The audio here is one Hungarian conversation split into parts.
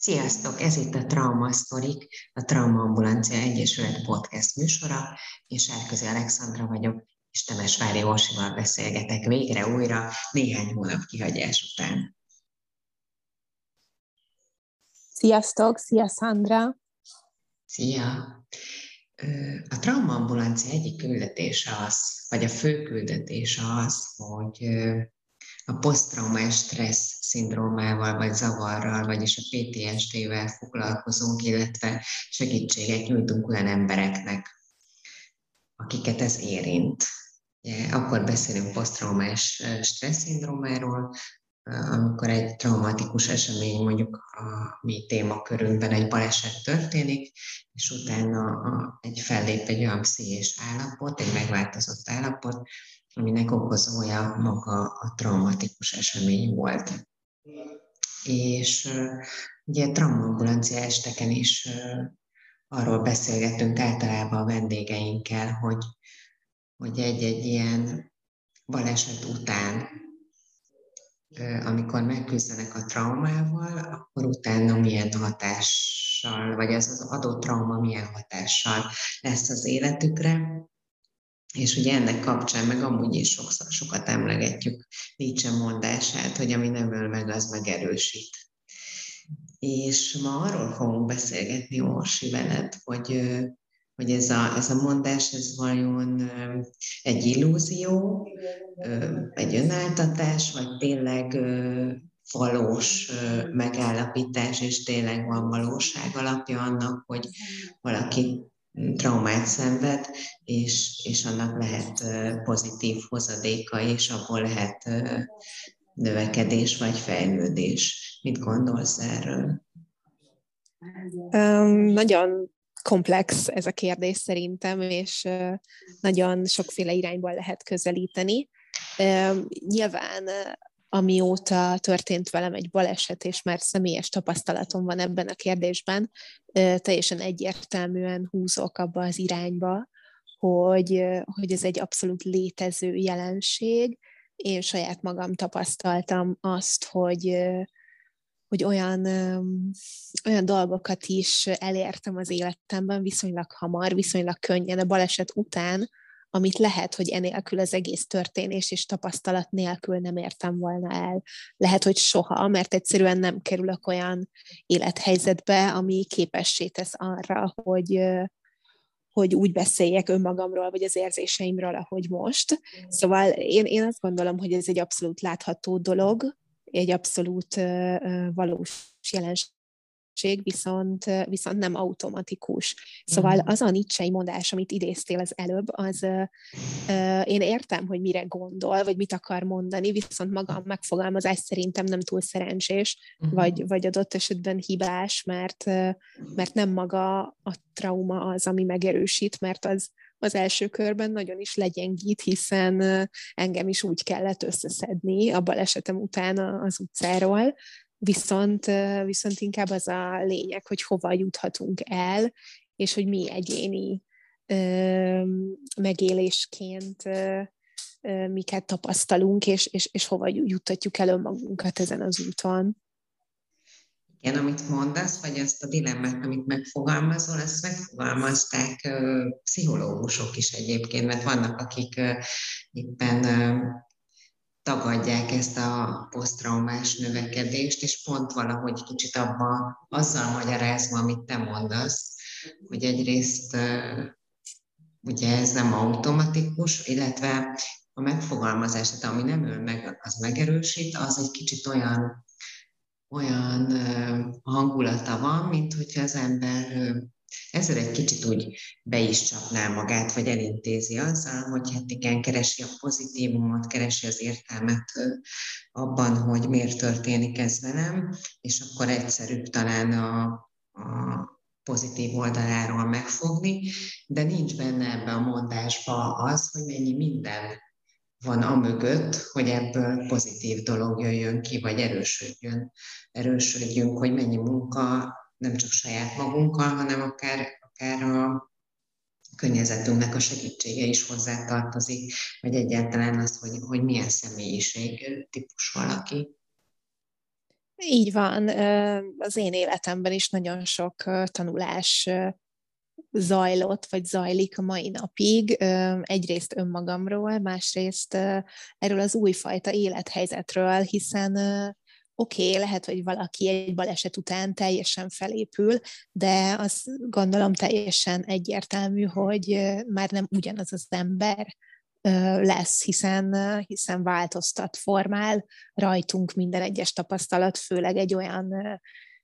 Sziasztok! Ez itt a Trauma Sztorik, a Trauma Ambulancia Egyesület podcast műsora. Én Sárközi Alexandra vagyok, és Temesvári Orsival beszélgetek végre újra néhány hónap kihagyás után. Sziasztok! Szia, Szandra! Szia! A Trauma Ambulancia egyik küldetése az, vagy a fő küldetése az, hogy a posztraumás stressz szindrómával, vagy zavarral, vagyis a PTSD-vel foglalkozunk, illetve segítséget nyújtunk olyan embereknek, akiket ez érint. Akkor beszélünk posztraumás stressz szindrómáról, amikor egy traumatikus esemény mondjuk a mi témakörünkben egy baleset történik, és utána egy fellép egy olyan pszichés állapot, egy megváltozott állapot, aminek okozója maga a traumatikus esemény volt. És ugye traumaambulancia esteken is arról beszélgetünk általában a vendégeinkkel, hogy, hogy egy-egy ilyen baleset után, amikor megküzdenek a traumával, akkor utána milyen hatással, vagy az az adott trauma milyen hatással lesz az életükre, és ugye ennek kapcsán meg amúgy is sokszor, sokat emlegetjük Nietzsche mondását, hogy ami nem öl meg, az megerősít. És ma arról fogunk beszélgetni, Orsi, veled, hogy, hogy ez a, ez a mondás, ez vajon egy illúzió, egy önáltatás, vagy tényleg valós megállapítás, és tényleg van valóság alapja annak, hogy valaki traumát szenved, és, és annak lehet pozitív hozadéka, és abból lehet növekedés vagy fejlődés. Mit gondolsz erről? Um, nagyon komplex ez a kérdés szerintem, és nagyon sokféle irányból lehet közelíteni. Nyilván amióta történt velem egy baleset, és már személyes tapasztalatom van ebben a kérdésben, teljesen egyértelműen húzok abba az irányba, hogy, hogy ez egy abszolút létező jelenség. Én saját magam tapasztaltam azt, hogy, hogy olyan, olyan dolgokat is elértem az életemben viszonylag hamar, viszonylag könnyen a baleset után, amit lehet, hogy enélkül az egész történés és tapasztalat nélkül nem értem volna el. Lehet, hogy soha, mert egyszerűen nem kerülök olyan élethelyzetbe, ami képessé tesz arra, hogy, hogy úgy beszéljek önmagamról, vagy az érzéseimről, ahogy most. Szóval én, én azt gondolom, hogy ez egy abszolút látható dolog, egy abszolút valós jelenség, viszont, viszont nem automatikus. Szóval mhm. az a Nietzsche mondás, amit idéztél az előbb, az én értem, hogy mire gondol, vagy mit akar mondani, viszont maga a megfogalmazás szerintem nem túl szerencsés, uh-huh. vagy, vagy adott esetben hibás, mert, mert nem maga a trauma az, ami megerősít, mert az, az első körben nagyon is legyengít, hiszen engem is úgy kellett összeszedni a balesetem után az utcáról, viszont, viszont inkább az a lényeg, hogy hova juthatunk el, és hogy mi egyéni ö, megélésként ö, miket tapasztalunk, és, és, és hova juttatjuk el önmagunkat ezen az úton. Igen, amit mondasz, vagy ezt a dilemmát, amit megfogalmazol, ezt megfogalmazták ö, pszichológusok is egyébként, mert vannak, akik ö, éppen ö, tagadják ezt a posztraumás növekedést, és pont valahogy kicsit abba azzal magyarázva, amit te mondasz, hogy egyrészt ugye ez nem automatikus, illetve a megfogalmazás, tehát ami nem öl meg, az megerősít, az egy kicsit olyan, olyan hangulata van, mint hogyha az ember ezzel egy kicsit úgy be is csapná magát, vagy elintézi azzal, hogy hát igen, keresi a pozitívumot, keresi az értelmet abban, hogy miért történik ez velem, és akkor egyszerűbb talán a, a pozitív oldaláról megfogni, de nincs benne ebbe a mondásba az, hogy mennyi minden van a mögött, hogy ebből pozitív dolog jöjjön ki, vagy erősödjön, erősödjünk, hogy mennyi munka nem csak saját magunkkal, hanem akár, akár a környezetünknek a segítsége is hozzátartozik, vagy egyáltalán az, hogy, hogy milyen személyiség típus valaki. Így van. Az én életemben is nagyon sok tanulás zajlott, vagy zajlik a mai napig. Egyrészt önmagamról, másrészt erről az újfajta élethelyzetről, hiszen oké, okay, lehet, hogy valaki egy baleset után teljesen felépül, de azt gondolom teljesen egyértelmű, hogy már nem ugyanaz az ember lesz, hiszen, hiszen változtat, formál rajtunk minden egyes tapasztalat, főleg egy olyan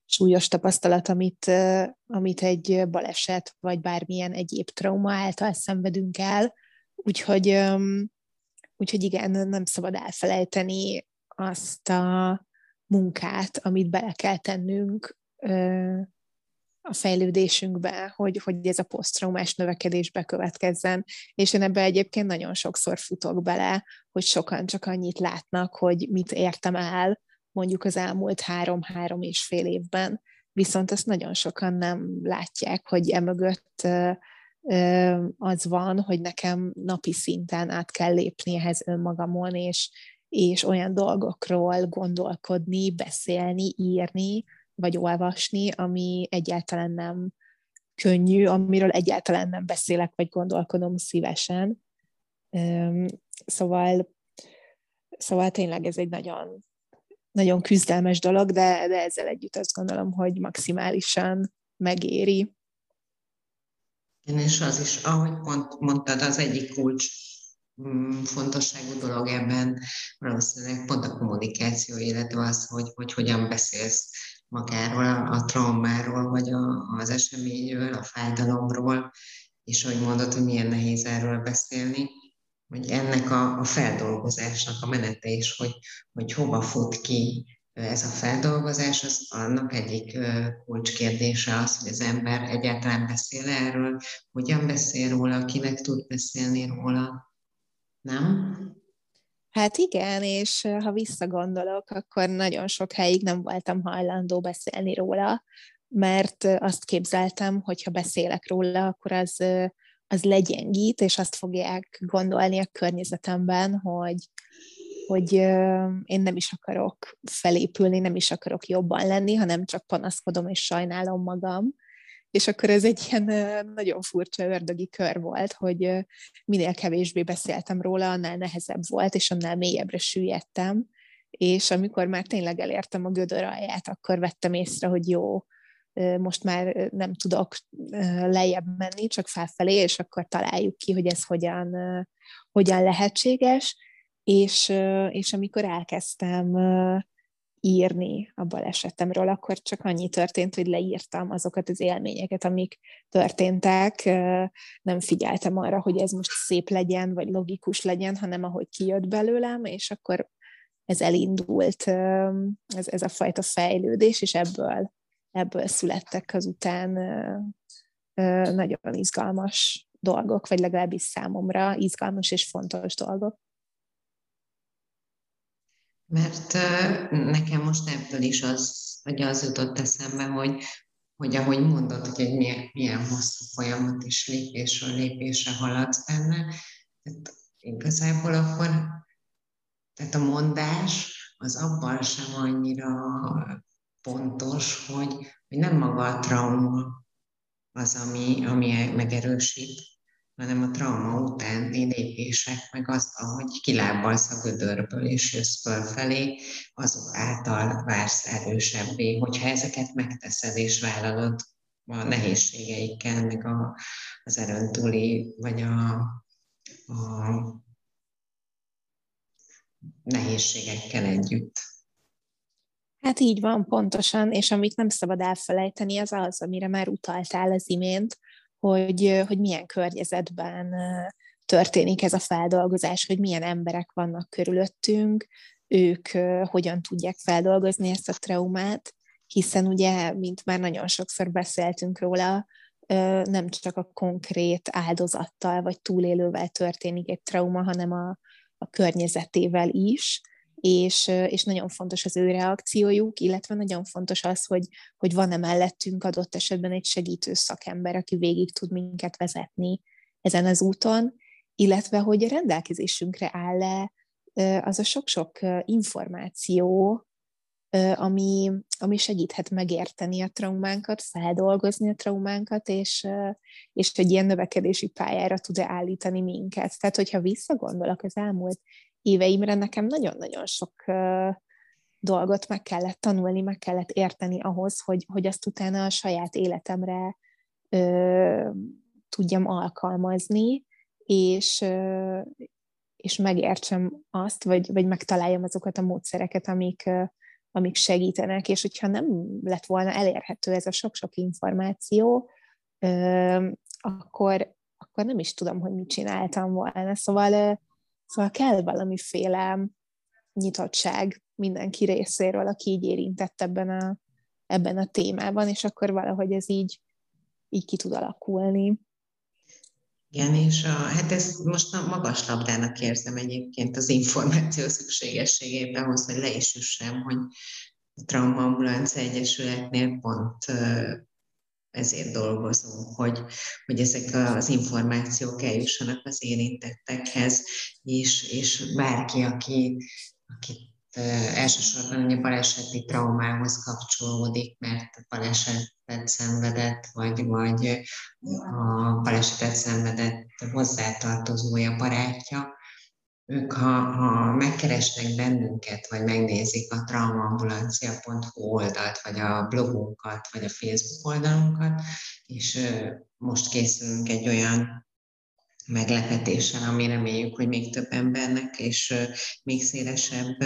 súlyos tapasztalat, amit, amit egy baleset, vagy bármilyen egyéb trauma által szenvedünk el. Úgyhogy, úgyhogy igen, nem szabad elfelejteni azt a munkát, amit bele kell tennünk a fejlődésünkbe, hogy, hogy ez a posztraumás növekedés bekövetkezzen. És én ebbe egyébként nagyon sokszor futok bele, hogy sokan csak annyit látnak, hogy mit értem el mondjuk az elmúlt három-három és fél évben, viszont ezt nagyon sokan nem látják, hogy emögött az van, hogy nekem napi szinten át kell lépni ehhez önmagamon, és, és olyan dolgokról gondolkodni, beszélni, írni, vagy olvasni, ami egyáltalán nem könnyű, amiről egyáltalán nem beszélek, vagy gondolkodom szívesen. Szóval, szóval tényleg ez egy nagyon, nagyon küzdelmes dolog, de, de ezzel együtt azt gondolom, hogy maximálisan megéri. Igen, és az is, ahogy pont mondtad, az egyik kulcs fontosságú dolog ebben. Valószínűleg pont a kommunikáció, illetve az, hogy, hogy hogyan beszélsz magáról, a, a traumáról, vagy a, az eseményről, a fájdalomról, és ahogy mondod, hogy milyen nehéz erről beszélni, hogy ennek a, a feldolgozásnak a menete is, hogy, hogy hova fut ki ez a feldolgozás, az annak egyik kulcskérdése az, hogy az ember egyáltalán beszél erről, hogyan beszél róla, kinek tud beszélni róla, nem? Hát igen, és ha visszagondolok, akkor nagyon sok helyig nem voltam hajlandó beszélni róla, mert azt képzeltem, hogy ha beszélek róla, akkor az, az legyengít, és azt fogják gondolni a környezetemben, hogy, hogy én nem is akarok felépülni, nem is akarok jobban lenni, hanem csak panaszkodom és sajnálom magam. És akkor ez egy ilyen nagyon furcsa ördögi kör volt, hogy minél kevésbé beszéltem róla, annál nehezebb volt, és annál mélyebbre süllyedtem. És amikor már tényleg elértem a gödör alját, akkor vettem észre, hogy jó, most már nem tudok lejjebb menni, csak felfelé, és akkor találjuk ki, hogy ez hogyan, hogyan lehetséges. És, és amikor elkezdtem írni a balesetemről, akkor csak annyi történt, hogy leírtam azokat az élményeket, amik történtek. Nem figyeltem arra, hogy ez most szép legyen, vagy logikus legyen, hanem ahogy kijött belőlem, és akkor ez elindult, ez, ez a fajta fejlődés, és ebből, ebből születtek azután nagyon izgalmas dolgok, vagy legalábbis számomra izgalmas és fontos dolgok. Mert nekem most ebből is az, hogy az jutott eszembe, hogy, hogy ahogy mondod, hogy egy milyen, milyen hosszú folyamat és lépésről lépésre haladsz benne, tehát igazából akkor tehát a mondás az abban sem annyira pontos, hogy, hogy nem maga a trauma az, ami, ami megerősít, hanem a trauma utáni lépések, meg az, ahogy kilábalsz a gödörből és jössz fölfelé, azok által vársz erősebbé, hogyha ezeket megteszed és vállalod a nehézségeikkel, meg a, az erőn túli, vagy a, a nehézségekkel együtt. Hát így van, pontosan, és amit nem szabad elfelejteni, az az, amire már utaltál az imént, hogy, hogy milyen környezetben történik ez a feldolgozás, hogy milyen emberek vannak körülöttünk, ők hogyan tudják feldolgozni ezt a traumát, hiszen ugye, mint már nagyon sokszor beszéltünk róla, nem csak a konkrét áldozattal vagy túlélővel történik egy trauma, hanem a, a környezetével is, és, és nagyon fontos az ő reakciójuk, illetve nagyon fontos az, hogy, hogy van-e mellettünk adott esetben egy segítő szakember, aki végig tud minket vezetni ezen az úton, illetve hogy a rendelkezésünkre áll-e az a sok-sok információ, ami, ami segíthet megérteni a traumánkat, feldolgozni a traumánkat, és, és egy ilyen növekedési pályára tud-e állítani minket. Tehát, hogyha visszagondolok az elmúlt éveimre, nekem nagyon-nagyon sok dolgot meg kellett tanulni, meg kellett érteni ahhoz, hogy, hogy azt utána a saját életemre ö, tudjam alkalmazni, és, ö, és megértsem azt, vagy, vagy megtaláljam azokat a módszereket, amik, ö, amik segítenek, és hogyha nem lett volna elérhető ez a sok-sok információ, ö, akkor, akkor nem is tudom, hogy mit csináltam volna. Szóval, ö, szóval kell valamiféle nyitottság mindenki részéről, aki így érintett ebben a, ebben a témában, és akkor valahogy ez így, így ki tud alakulni. Igen, és a, hát ez most a magas labdának érzem egyébként az információ szükségességében hogy le is üssem, hogy a Traumaambulancia Egyesületnél pont ezért dolgozunk, hogy, hogy ezek az információk eljussanak az érintettekhez, és, és bárki, aki, aki elsősorban a baleseti traumához kapcsolódik, mert balesetet szenvedett, vagy, vagy a balesetet szenvedett hozzátartozója, barátja, ők ha, ha megkeresnek bennünket, vagy megnézik a traumaambulancia.hu oldalt, vagy a blogunkat, vagy a Facebook oldalunkat, és most készülünk egy olyan meglepetéssel, ami reméljük, hogy még több embernek és még szélesebb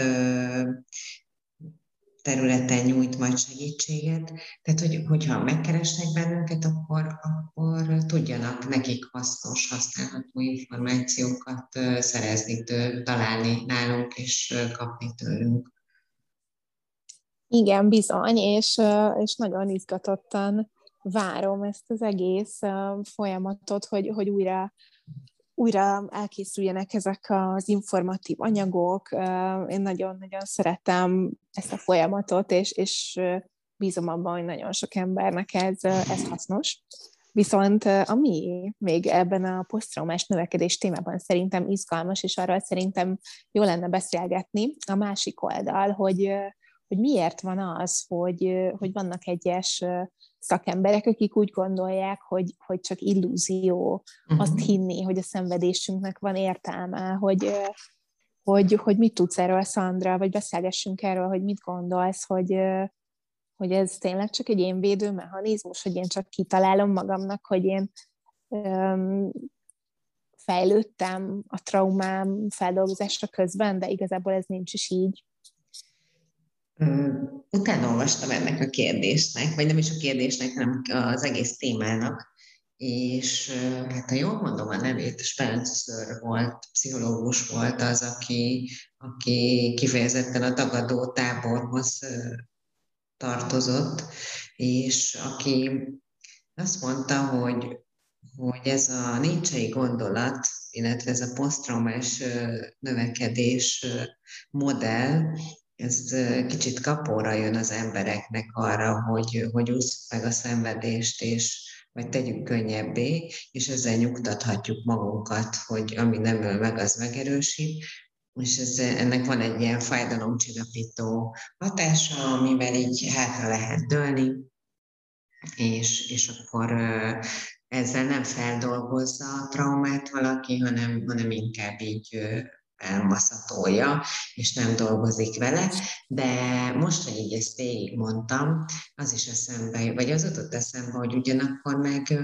területen nyújt majd segítséget. Tehát, hogy, hogyha megkeresnek bennünket, akkor, akkor tudjanak nekik hasznos, használható információkat szerezni, től, találni nálunk és kapni tőlünk. Igen, bizony, és, és nagyon izgatottan várom ezt az egész folyamatot, hogy, hogy újra újra elkészüljenek ezek az informatív anyagok. Én nagyon-nagyon szeretem ezt a folyamatot, és, és bízom abban, hogy nagyon sok embernek ez, ez hasznos. Viszont ami még ebben a posztraumás növekedés témában szerintem izgalmas, és arról szerintem jó lenne beszélgetni, a másik oldal, hogy, hogy miért van az, hogy, hogy vannak egyes szakemberek, akik úgy gondolják, hogy, hogy csak illúzió uh-huh. azt hinni, hogy a szenvedésünknek van értelme, hogy, hogy, hogy mit tudsz erről, Szandra, vagy beszélgessünk erről, hogy mit gondolsz, hogy, hogy ez tényleg csak egy én védő mechanizmus, hogy én csak kitalálom magamnak, hogy én um, fejlődtem a traumám feldolgozásra közben, de igazából ez nincs is így utána olvastam ennek a kérdésnek, vagy nem is a kérdésnek, hanem az egész témának, és hát ha jól mondom a nevét, Spencer volt, pszichológus volt az, aki, aki kifejezetten a tagadó táborhoz tartozott, és aki azt mondta, hogy, hogy ez a nincsei gondolat, illetve ez a posztraumás növekedés modell, ez kicsit kapóra jön az embereknek arra, hogy, hogy ússzuk meg a szenvedést, és vagy tegyük könnyebbé, és ezzel nyugtathatjuk magunkat, hogy ami nem öl meg, az megerősít, és ez, ennek van egy ilyen fájdalomcsillapító hatása, amivel így hátra lehet dőlni, és, és akkor ezzel nem feldolgozza a traumát valaki, hanem, hanem inkább így elmaszatolja, és nem dolgozik vele, de most, hogy így ezt mondtam, az is eszembe, vagy az jutott eszembe, hogy ugyanakkor meg,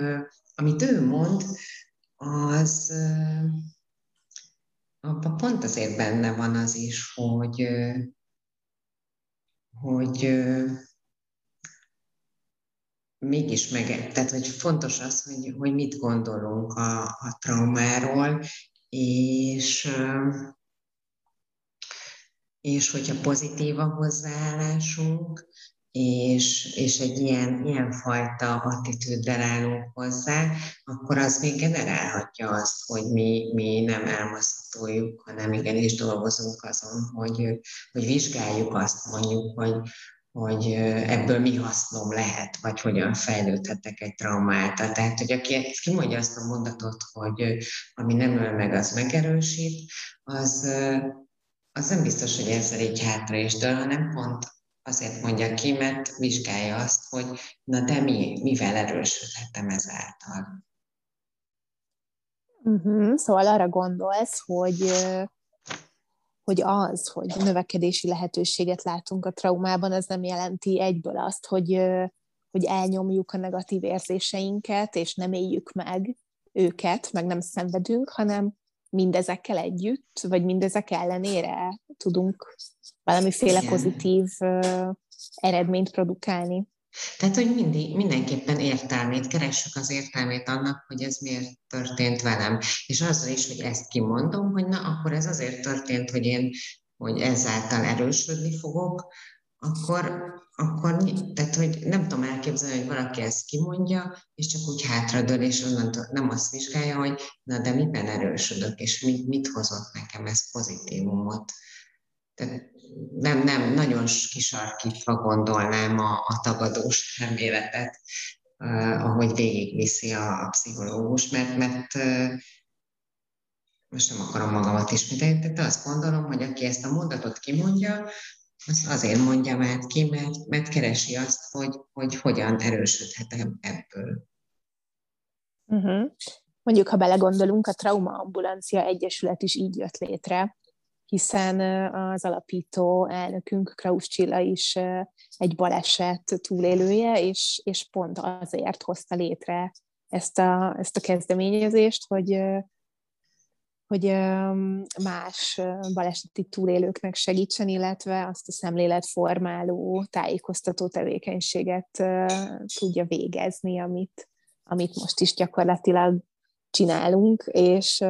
amit ő mond, az abban pont azért benne van az is, hogy, hogy mégis meg, tehát hogy fontos az, hogy, hogy mit gondolunk a, a traumáról, és, és hogyha pozitív a hozzáállásunk, és, és egy ilyen, ilyen fajta attitűddel állunk hozzá, akkor az még generálhatja azt, hogy mi, mi nem elmaszatoljuk, hanem igenis dolgozunk azon, hogy, hogy vizsgáljuk azt mondjuk, hogy, hogy ebből mi hasznom lehet, vagy hogyan fejlődhetek egy traumáltal. Tehát, hogy aki kimondja azt a mondatot, hogy ami nem öl meg, az megerősít, az, az nem biztos, hogy ezzel így hátra is dől, hanem pont azért mondja ki, mert vizsgálja azt, hogy na de mi, mivel erősödhetem ezáltal. Uh-huh. Szóval arra gondolsz, hogy hogy az, hogy növekedési lehetőséget látunk a traumában, az nem jelenti egyből azt, hogy, hogy elnyomjuk a negatív érzéseinket, és nem éljük meg őket, meg nem szenvedünk, hanem mindezekkel együtt, vagy mindezek ellenére tudunk valamiféle pozitív eredményt produkálni. Tehát, hogy mindig, mindenképpen értelmét, keressük az értelmét annak, hogy ez miért történt velem. És azzal is, hogy ezt kimondom, hogy na, akkor ez azért történt, hogy én hogy ezáltal erősödni fogok, akkor, akkor tehát, hogy nem tudom elképzelni, hogy valaki ezt kimondja, és csak úgy hátradől, és onnantól nem azt vizsgálja, hogy na, de miben erősödök, és mit, mit hozott nekem ez pozitívumot. Tehát nem, nem, nagyon kisarkítva gondolnám a, a tagadós elméletet, uh, ahogy végigviszi a, a pszichológus, mert, mert uh, most nem akarom magamat ismételni, de azt gondolom, hogy aki ezt a mondatot kimondja, az azért mondja már ki, mert, mert keresi azt, hogy, hogy hogyan erősödhetem ebből. Uh-huh. Mondjuk, ha belegondolunk, a Trauma Ambulancia Egyesület is így jött létre, hiszen az alapító elnökünk, Kraus Csilla is egy baleset túlélője, és, és pont azért hozta létre ezt a, ezt a kezdeményezést, hogy, hogy más baleseti túlélőknek segítsen, illetve azt a szemléletformáló, tájékoztató tevékenységet tudja végezni, amit, amit most is gyakorlatilag csinálunk, és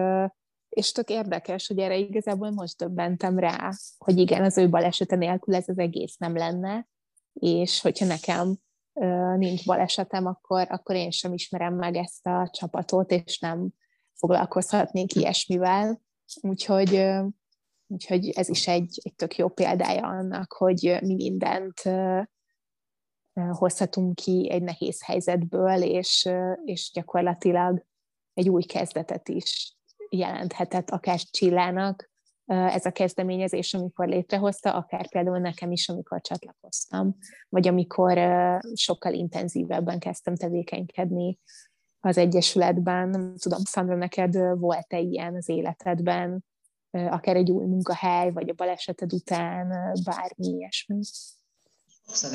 és tök érdekes, hogy erre igazából most döbbentem rá, hogy igen, az ő balesete nélkül ez az egész nem lenne, és hogyha nekem nincs balesetem, akkor, akkor én sem ismerem meg ezt a csapatot, és nem foglalkozhatnék ilyesmivel. Úgyhogy, úgyhogy ez is egy, egy tök jó példája annak, hogy mi mindent hozhatunk ki egy nehéz helyzetből, és, és gyakorlatilag egy új kezdetet is jelenthetett akár Csillának ez a kezdeményezés, amikor létrehozta, akár például nekem is, amikor csatlakoztam, vagy amikor sokkal intenzívebben kezdtem tevékenykedni az Egyesületben. Nem tudom, Szandra, neked volt-e ilyen az életedben, akár egy új munkahely, vagy a baleseted után, bármi ilyesmi? Sokszor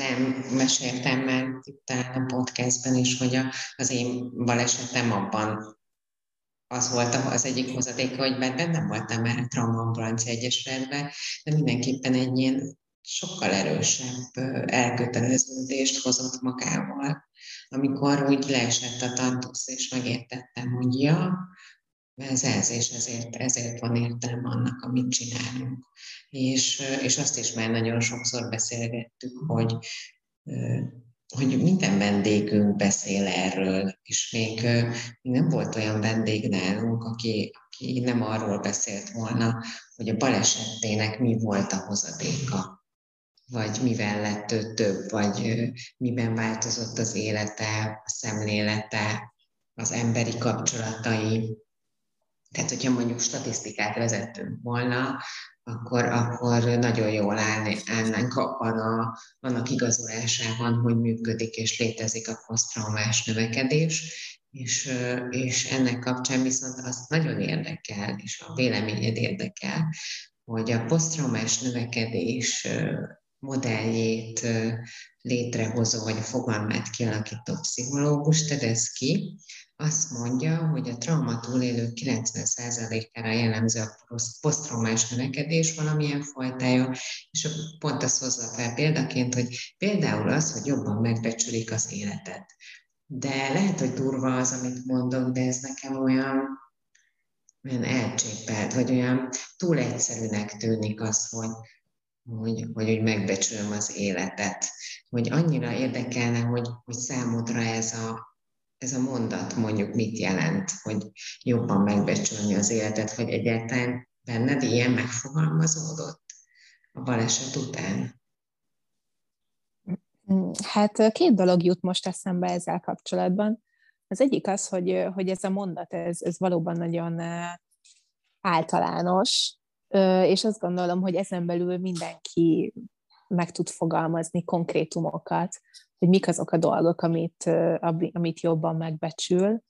meséltem már itt a podcastben is, hogy az én balesetem abban az volt az egyik hozadéka, hogy benne nem voltam már a Traumaambulancia Egyesületben, de mindenképpen egy ilyen sokkal erősebb elköteleződést hozott magával, amikor úgy leesett a tantusz, és megértettem, hogy ja, ez ez, és ezért, ezért van értelme annak, amit csinálunk. És, és azt is már nagyon sokszor beszélgettük, hogy hogy minden vendégünk beszél erről, és még, nem volt olyan vendég nálunk, aki, aki nem arról beszélt volna, hogy a balesetének mi volt a hozadéka, vagy mivel lett ő több, vagy miben változott az élete, a szemlélete, az emberi kapcsolatai. Tehát, hogyha mondjuk statisztikát vezettünk volna, akkor, akkor nagyon jól állnánk abban a, annak igazolásában, hogy működik és létezik a posztraumás növekedés, és, és ennek kapcsán viszont azt nagyon érdekel, és a véleményed érdekel, hogy a posztraumás növekedés modelljét létrehozó, vagy a fogalmát kialakító pszichológus tedez ki, azt mondja, hogy a trauma túlélők 90%-ára jellemző a posztraumás növekedés valamilyen fajtája, és pont azt hozza fel példaként, hogy például az, hogy jobban megbecsülik az életet. De lehet, hogy durva az, amit mondok, de ez nekem olyan, olyan elcsépelt, vagy olyan túl egyszerűnek tűnik az, hogy, hogy, hogy, hogy megbecsülöm az életet. Hogy annyira érdekelne, hogy, hogy számodra ez a, ez a mondat mondjuk mit jelent, hogy jobban megbecsülni az életet, hogy egyáltalán benned ilyen megfogalmazódott a baleset után? Hát két dolog jut most eszembe ezzel kapcsolatban. Az egyik az, hogy, hogy ez a mondat, ez, ez valóban nagyon általános, és azt gondolom, hogy ezen belül mindenki meg tud fogalmazni konkrétumokat, hogy mik azok a dolgok, amit, amit jobban megbecsül.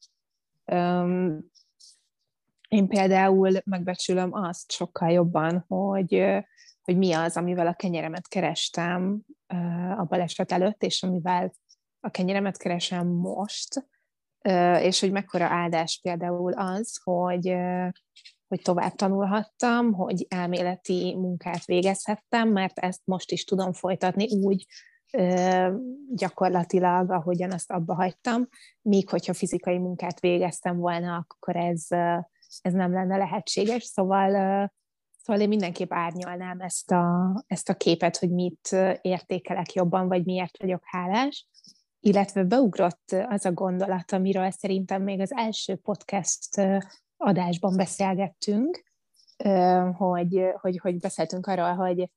Én például megbecsülöm azt sokkal jobban, hogy, hogy mi az, amivel a kenyeremet kerestem a baleset előtt, és amivel a kenyeremet keresem most, és hogy mekkora áldás például az, hogy, hogy tovább tanulhattam, hogy elméleti munkát végezhettem, mert ezt most is tudom folytatni úgy, gyakorlatilag, ahogyan azt abba hagytam, míg hogyha fizikai munkát végeztem volna, akkor ez, ez nem lenne lehetséges, szóval, szóval én mindenképp árnyalnám ezt a, ezt a képet, hogy mit értékelek jobban, vagy miért vagyok hálás, illetve beugrott az a gondolat, amiről szerintem még az első podcast adásban beszélgettünk, hogy, hogy, hogy beszéltünk arról, hogy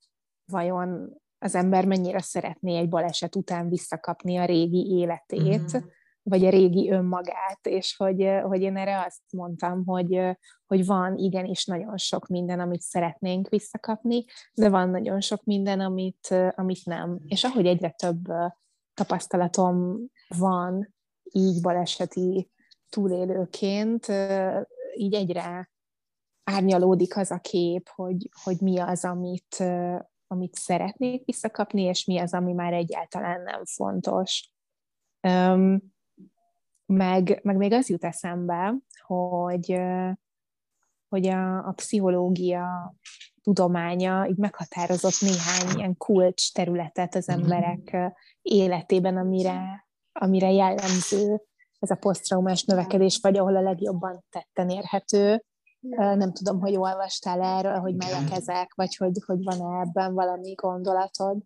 vajon az ember mennyire szeretné egy baleset után visszakapni a régi életét, uh-huh. vagy a régi önmagát, és hogy, hogy én erre azt mondtam, hogy, hogy van igenis nagyon sok minden, amit szeretnénk visszakapni, de van nagyon sok minden, amit, amit nem. És ahogy egyre több tapasztalatom van így baleseti túlélőként, így egyre árnyalódik az a kép, hogy, hogy mi az, amit, amit szeretnék visszakapni, és mi az, ami már egyáltalán nem fontos. meg, meg még az jut eszembe, hogy, hogy a, a pszichológia tudománya így meghatározott néhány ilyen kulcs területet az mhm. emberek életében, amire, amire jellemző ez a posztraumás növekedés, vagy ahol a legjobban tetten érhető. Nem tudom, hogy olvastál erről, hogy melyek ezek, vagy hogy, hogy van-e ebben valami gondolatod?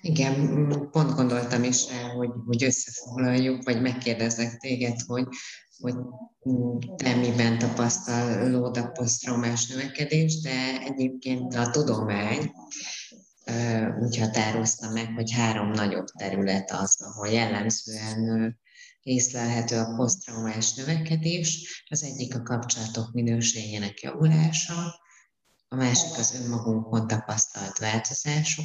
Igen, pont gondoltam is rá, hogy, hogy összefoglaljuk, vagy megkérdezek téged, hogy, hogy te miben tapasztalod a posztraumás növekedést, de egyébként a tudomány úgy határozta meg, hogy három nagyobb terület az, ahol jellemzően észlelhető a posztraumás növekedés. Az egyik a kapcsolatok minőségének javulása, a másik az önmagunkon tapasztalt változások,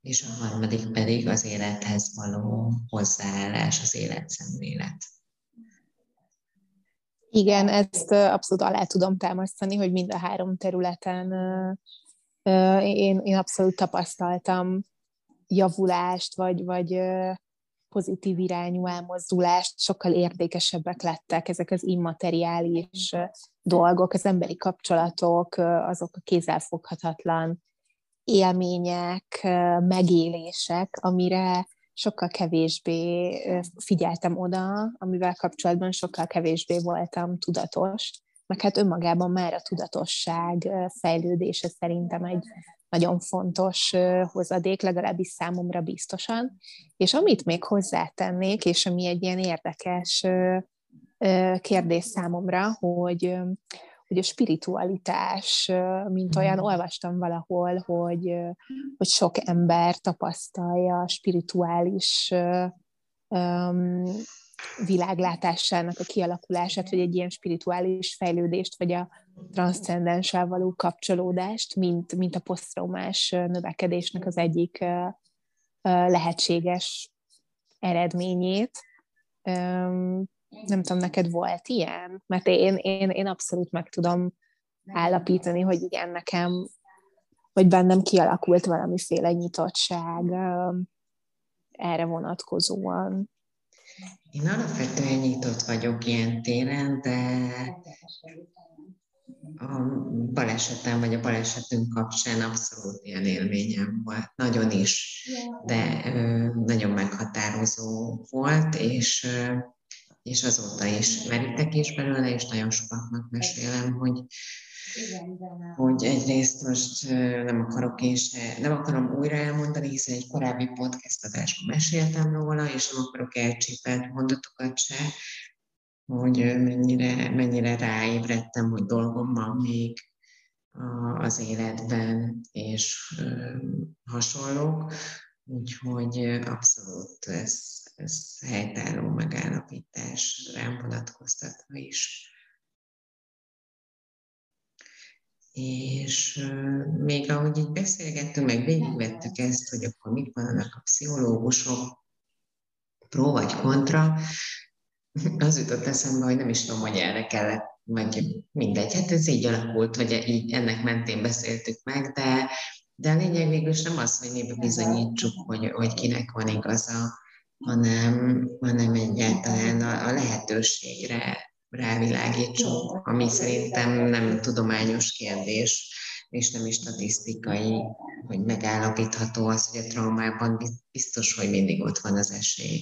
és a harmadik pedig az élethez való hozzáállás, az életszemlélet. Igen, ezt abszolút alá tudom támasztani, hogy mind a három területen én, én abszolút tapasztaltam javulást, vagy, vagy pozitív irányú elmozdulást, sokkal értékesebbek lettek ezek az immateriális dolgok, az emberi kapcsolatok, azok a kézzelfoghatatlan élmények, megélések, amire sokkal kevésbé figyeltem oda, amivel kapcsolatban sokkal kevésbé voltam tudatos, meg hát önmagában már a tudatosság fejlődése szerintem egy nagyon fontos hozadék, legalábbis számomra biztosan. És amit még hozzátennék, és ami egy ilyen érdekes kérdés számomra, hogy, hogy a spiritualitás, mint olyan, mhm. olvastam valahol, hogy, hogy sok ember tapasztalja a spirituális um, világlátásának a kialakulását, vagy egy ilyen spirituális fejlődést, vagy a transzcendenssel való kapcsolódást, mint, mint a posztraumás növekedésnek az egyik lehetséges eredményét. Nem tudom, neked volt ilyen? Mert én, én, én abszolút meg tudom állapítani, hogy igen, nekem, hogy bennem kialakult valamiféle nyitottság erre vonatkozóan. Én alapvetően nyitott vagyok ilyen téren, de a balesetem, vagy a balesetünk kapcsán abszolút ilyen élményem volt, nagyon is, de ö, nagyon meghatározó volt, és, ö, és azóta is merítek is belőle, és nagyon sokaknak mesélem, hogy, hogy egyrészt most nem akarok én se, nem akarom újra elmondani, hiszen egy korábbi podcast adásban meséltem róla, és nem akarok elcsépelt mondatokat se, hogy mennyire, mennyire ráébredtem, hogy dolgom van még az életben, és hasonlók. Úgyhogy abszolút ez, ez helytálló megállapítás rám vonatkoztatva is. és még ahogy így beszélgettünk, meg végigvettük ezt, hogy akkor mit mondanak a pszichológusok, pro vagy kontra, az jutott eszembe, hogy nem is tudom, hogy erre kellett, vagy mindegy, hát ez így alakult, hogy így ennek mentén beszéltük meg, de, de a lényeg végül is nem az, hogy mi bizonyítsuk, hogy, hogy kinek van igaza, hanem, hanem egyáltalán a, a lehetőségre rávilágítsunk, ami szerintem nem tudományos kérdés, és nem is statisztikai, hogy megállapítható az, hogy a traumában biztos, hogy mindig ott van az esély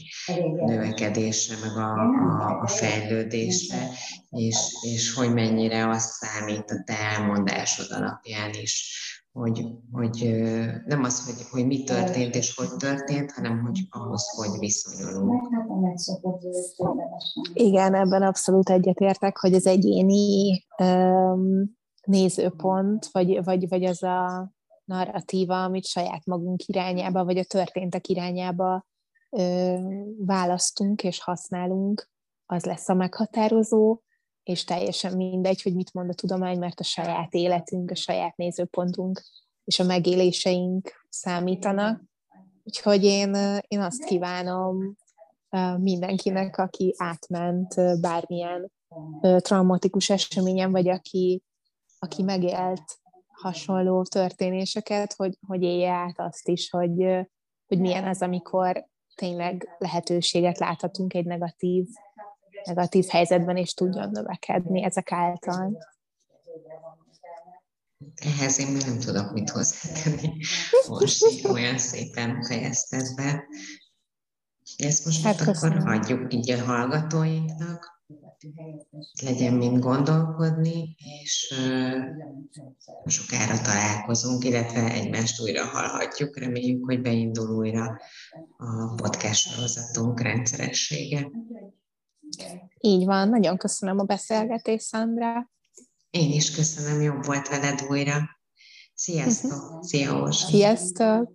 növekedésre, meg a, a, a fejlődésre, és, és hogy mennyire az számít a te elmondásod alapján is, hogy, hogy nem az, hogy, hogy mi történt és hogy történt, hanem hogy ahhoz, hogy viszonyulunk. Igen, ebben abszolút egyetértek, hogy az egyéni um, nézőpont, vagy, vagy, vagy az a narratíva, amit saját magunk irányába, vagy a történtek irányába ö, választunk és használunk, az lesz a meghatározó, és teljesen mindegy, hogy mit mond a tudomány, mert a saját életünk, a saját nézőpontunk és a megéléseink számítanak. Úgyhogy én, én azt kívánom mindenkinek, aki átment bármilyen traumatikus eseményen, vagy aki, aki megélt hasonló történéseket, hogy, hogy élje át azt is, hogy, hogy milyen az, amikor tényleg lehetőséget láthatunk egy negatív negatív helyzetben is tudjon növekedni ezek által. Ehhez én nem tudok mit hozzátenni. Most olyan szépen fejezted be. Ezt most hát akkor köszönöm. hagyjuk így a hallgatóinknak, legyen mind gondolkodni, és sokára találkozunk, illetve egymást újra hallhatjuk. Reméljük, hogy beindul újra a podcast sorozatunk rendszeressége. Így van, nagyon köszönöm a beszélgetést, Szandra. Én is köszönöm, jobb volt veled újra. Sziasztok! Uh-huh. Szia, Sziasztok!